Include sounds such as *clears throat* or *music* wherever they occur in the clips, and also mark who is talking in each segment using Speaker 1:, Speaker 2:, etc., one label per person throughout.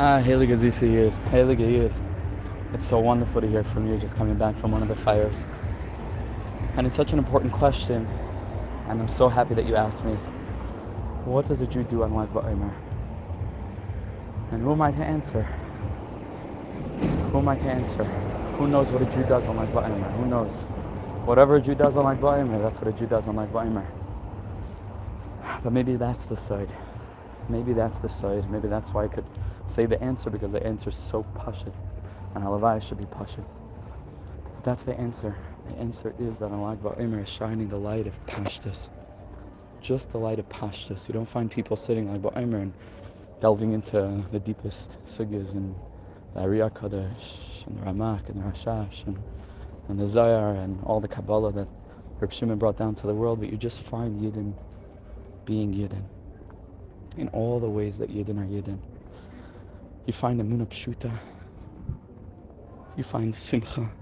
Speaker 1: Ah, Heilige Süße Yid, Heilige Yid. It's so wonderful to hear from you just coming back from one of the fires. And it's such an important question, and I'm so happy that you asked me. What does a Jew do on Lag BaOmer? And who am I to answer? Who am I to answer? Who knows what a Jew does on Lag BaOmer? Who knows? Whatever a Jew does on Lag BaOmer, that's what a Jew does on Lag BaOmer. But maybe that's the side. Maybe that's the side. Maybe that's why I could say the answer because the answer is so pashut, and halavai should be pashut. But that's the answer. The answer is that on Lag BaOmer is shining the light of pashtus. Just the light of pashtus. You don't find people sitting Lag BaOmer and delving into the deepest sugyas and the Ariya Kadesh and the Ramak and the Rashash and, and the Zayar and all the Kabbalah that Reb Shimon brought down to the world, but you just find Yidden being Yidden in all the ways that Yidden are Yidden. You find the Muna Pshuta, you find Simcha,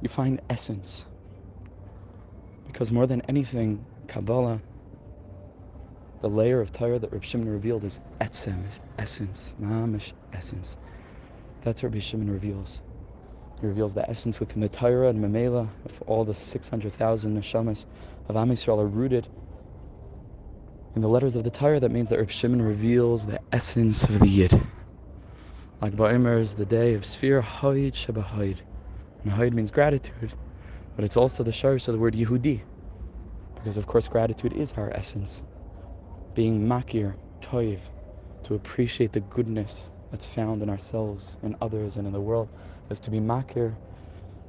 Speaker 1: you find essence. Because more than anything, Kabbalah, the layer of Torah that Reb Shimon revealed is etzem, is essence, mamish essence. That's what Reb Shimon reveals. He reveals the essence within the Torah and Mamela of all the 600,000 neshamas of Am Yisrael are rooted in the letters of the Torah. That means that Reb Shimon reveals the essence of the Yid. Lag BaOmer is the day of Sfir Hoid Shebahoid. And Hoid means gratitude, but it's also the sharish of the word Yehudi. Because of course gratitude is our essence. Being makir, toiv, to appreciate the goodness that's found in ourselves, in others, and in the world, is to be makir,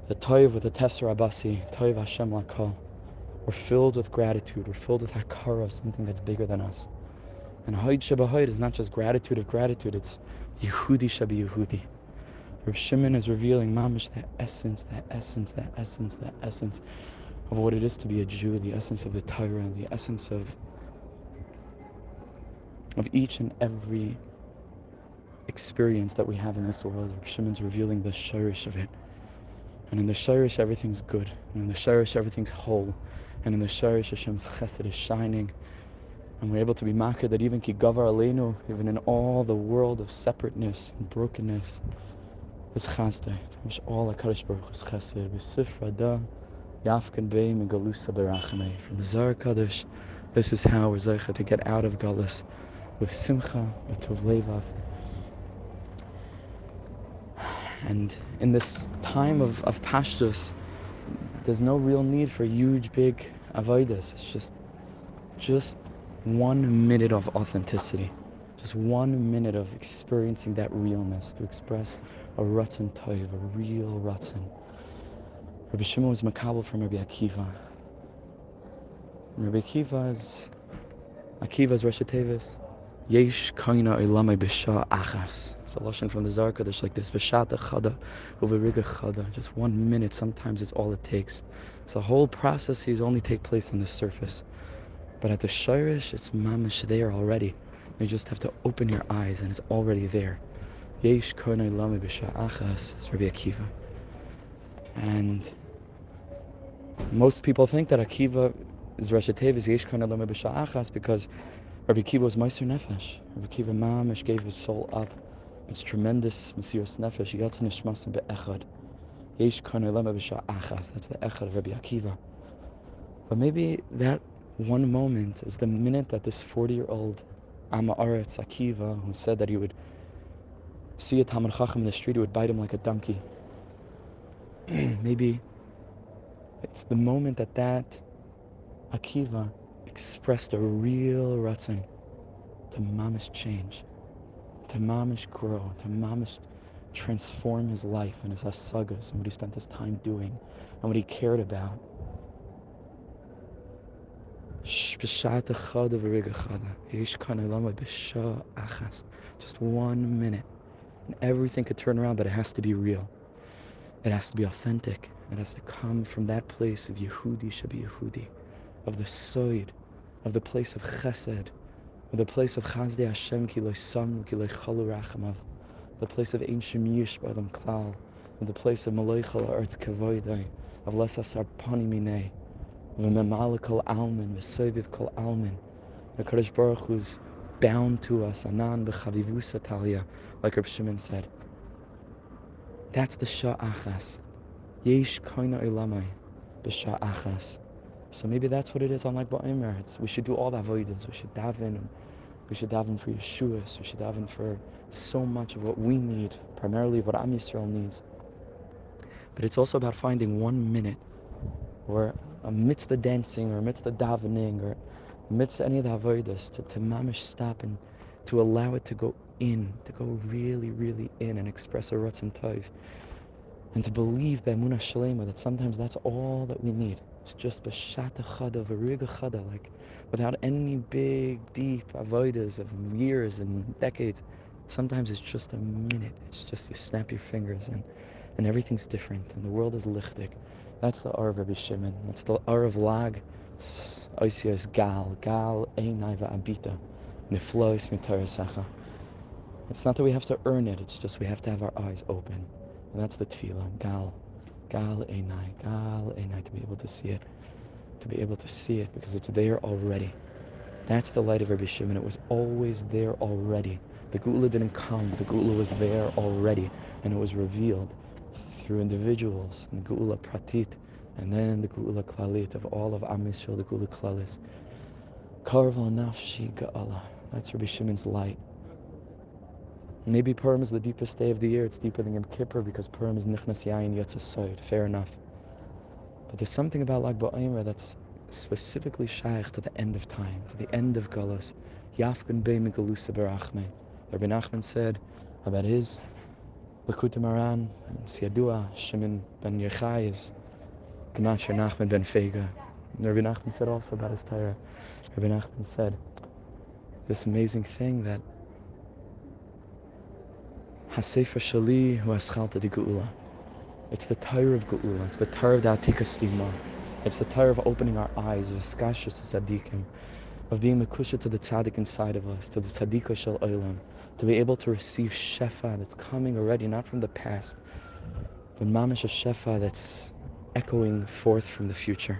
Speaker 1: the toiv with the tesser abasi, toiv Hashem lakol. We're filled with gratitude, we're filled with hakara of something that's bigger than us. And Hoid Shebahoid is not just gratitude of gratitude, it's Yehudi Shabi Yehudi. Reb Shimon is revealing mamish that essence, that essence, that essence, that essence of what it is to be a Jew, the essence of the Torah, the essence of of each and every experience that we have in this world. Reb Shimon's revealing the shirish of it. And in the shirish everything's good. And in the shirish everything's whole. And in the shirish Hashem's chesed is shining. And we're able to be makir that even ki gavar aleinu, even in all the world of separateness and brokenness, is chasdei. Which all HaKadosh Baruch is chesed. B'sifra da yafkan bey megalusa berachamei. From the Zohar Kadosh, this is how we're zeicha to get out of galus with simcha, with tov levav. And in this time of, of pashtus, there's no real need for huge, big avodas. It's just, just one minute of authenticity. Just one minute of experiencing that realness, to express a ratzon toiv, a real ratzon. Rabbi Shimon was makabel from Rabbi Akiva. Rabbi Akiva is Akiva's Rosh. Yesh kaina ilamai b'sha achas. It's a lashon from the Zohar Kodesh like this. B'shata chada uveriga chada. Just one minute. Sometimes it's all it takes. So the whole process processes only take place on the surface, but at the shirish, it's mamish there already. You just have to open your eyes, and it's already there. Yesh kaina ilamai b'sha achas. It's Rabbi Akiva. And most people think that Akiva is Rosh Tevis Yesh kaina ilamai b'sha achas because Rabbi Kiva was Meiser Nefesh. Rabbi Kiva Mamish gave his soul up. It's tremendous Mesiras Nefesh. He got to Nishmasim be'echad. Yesh kana lema achas. That's the echad of Rabbi Akiva. But maybe that one moment is the minute that this 40-year-old Amma Aretz Akiva, who said that he would see a Talmud Chacham in the street, he would bite him like a donkey. *clears throat* maybe it's the moment that that Akiva expressed a real ratzon to mamish change, to mamish grow, to mamish transform his life and his asagas and what he spent his time doing and what he cared about. Just one minute. And everything could turn around, but it has to be real. It has to be authentic. It has to come from that place of Yehudi Shabi Yehudi, of the Soid, of the place of Chesed, of the place of Chazdei Hashem ki lo sam ki chalu rachamav, the place of Ein Shem Yish B'adam Klal, of the place of Maloichal Arts Kavoidai, of Lesasar Pani Minei, of Memala Kol Almin, Vesoviv Kol Almin, the Kadosh Baruch Hu's bound to us, anan b'chavivusa talia, like Reb Shimon said. That's the sha'achas. Yesh koina ilamai b'sha'achas. So maybe that's what it is on Lag BaOmer. It's we should do all the avoidance. We should daven. We should daven for Yeshuas. We should daven for so much of what we need, primarily what Am Yisrael needs. But it's also about finding one minute or amidst the dancing or amidst the davening or amidst any of the avodas to, to mamish stop and to allow it to go in, to go really, really in and express a ratzon tov. And to believe be'emunah shalema that sometimes that's all that we need. It's just b'shata chada, v'riga chada, like without any big, deep avodas of years and decades. Sometimes it's just a minute. It's just you snap your fingers and, and everything's different and the world is lichtig. That's the R of Rabbi Shimon. That's the R of Lag. Oisios Gal. Gal Einai Abita. Niflois Mitarasacha. It's not that we have to earn it, it's just we have to have our eyes open. And that's the tefillah. Gal. Gal Einai. Gal Einai. To be able to see it. To be able to see it because it's there already. That's the light of Rabbi Shimon. It was always there already. The Geula didn't come. The Geula was there already. And it was revealed through individuals, and Geula Pratit, and then the Gula Klalit of all of Am Yisrael, the Geula Klalis. Karval Nafshi Ga'ala. That's Rabbi Shimon's light. Maybe Purim is the deepest day of the year. It's deeper than Yom Kippur because Purim is Nichnas Yain Yotzasayid. Fair enough. But there's something about Lag BaOmer that's specifically shaykh to the end of time, to the end of Galus. Yafkin Bey Migalusa Barachme. Rabbi Nachman said about his Likutei Moharan, Siadua, Shimon ben Yochai is Gematria Nachman ben Feiga. Rabbi Nachman said also about his Torah. Rabbi Nachman said this amazing thing that Hasefer Shali hu Aschalta di Geula. It's the Torah of Geula. It's the Torah of the Atika Stima. It's the Torah of opening our eyes, of Skashus Tzadikim, of being Mekusha to the Tzaddik inside of us, to the Tzaddika Shel Olam, to be able to receive Shefa that's coming already, not from the past, but Mamish a Shefa that's echoing forth from the future.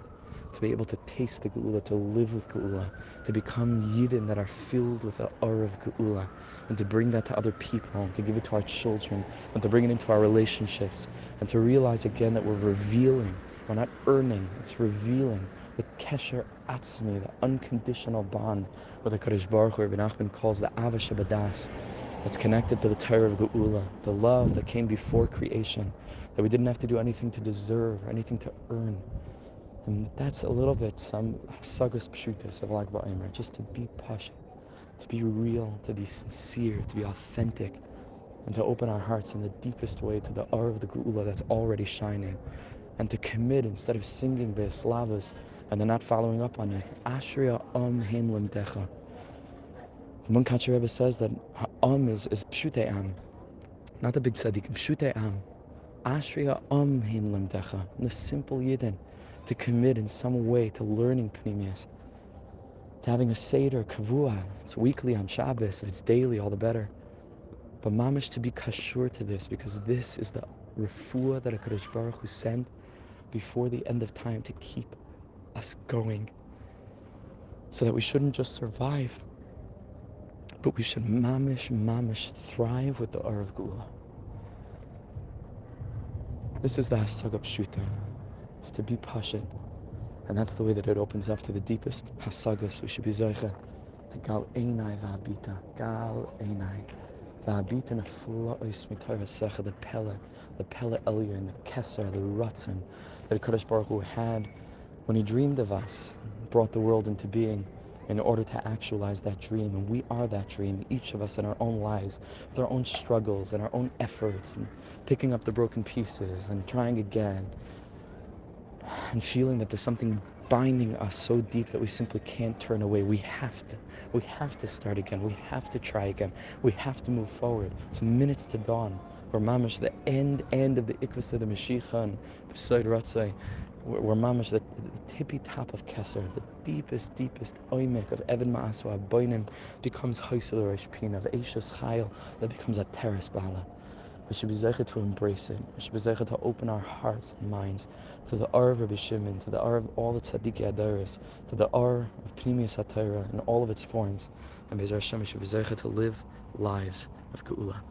Speaker 1: To be able to taste the Geula, to live with Geula, to become Yidden that are filled with the aura of Geula, and to bring that to other people, and to give it to our children, and to bring it into our relationships, and to realize again that we're revealing, we're not earning, it's revealing the Kesher Atzmi, the unconditional bond with the Kadosh Baruch Hu, Rabbi Nachman calls the Ava Shabadas, that's connected to the Torah of Geula, the love that came before creation, that we didn't have to do anything to deserve anything to earn. And that's a little bit some sagas pshutas of Lag BaOmer, just to be pasha, to be real, to be sincere, to be authentic, and to open our hearts in the deepest way to the R of the Geula that's already shining, and to commit instead of singing Be'eslavas and then not following up on it. Ashria Om Heim. The Munkach Rebbe says that Om is, is Pshute Am, not the big tzaddikim, Pshute Am. Ashria Om Heim Limtecha, the simple Yidden, to commit in some way to learning Pnimiyus, to having a Seder, Kavua, it's weekly on Shabbos, if it's daily, all the better. But mamish to be kashur to this, because this is the refuah that a Kadosh Baruch Hu sent before the end of time to keep us going. So that we shouldn't just survive, but we should mamish, mamish thrive with the Ar of Geula. This is the Hasaga Pshuta. It's to be Pashit. And that's the way that it opens up to the deepest Hasagas. We should be Zoicha. The Gal Einai Vabita. Gal Einai. Vabita Neflois Mitara Secha. The Pella. The Pella Elyon. The Kesser. The Ratzin. That Kadosh Baruch Hu had when he dreamed of us. Brought the world into being in order to actualize that dream. And we are that dream, each of us in our own lives, with our own struggles and our own efforts, and picking up the broken pieces and trying again, and feeling that there's something binding us so deep that we simply can't turn away. We have to. We have to start again. We have to try again. We have to move forward. It's minutes to dawn. We're mamish the end end of the ikvus of the Mashiach and beside Ratzai. We're, mamish the, the tippy top of Kesser, the deepest, deepest oimek of Evan Ma'aswa Boinim becomes Haisel Rosh Pina, of Eishas Chayil that becomes a terrace bala. We should be zeicha to embrace it. We should be zeicha to open our hearts and minds to the R of Rabbi Shimon, to the R of all the Tzaddiki Adaris, to the R of Pnimiyus Satira in all of its forms, and Be'ez Hashem we should be zeicha to live lives of Geula.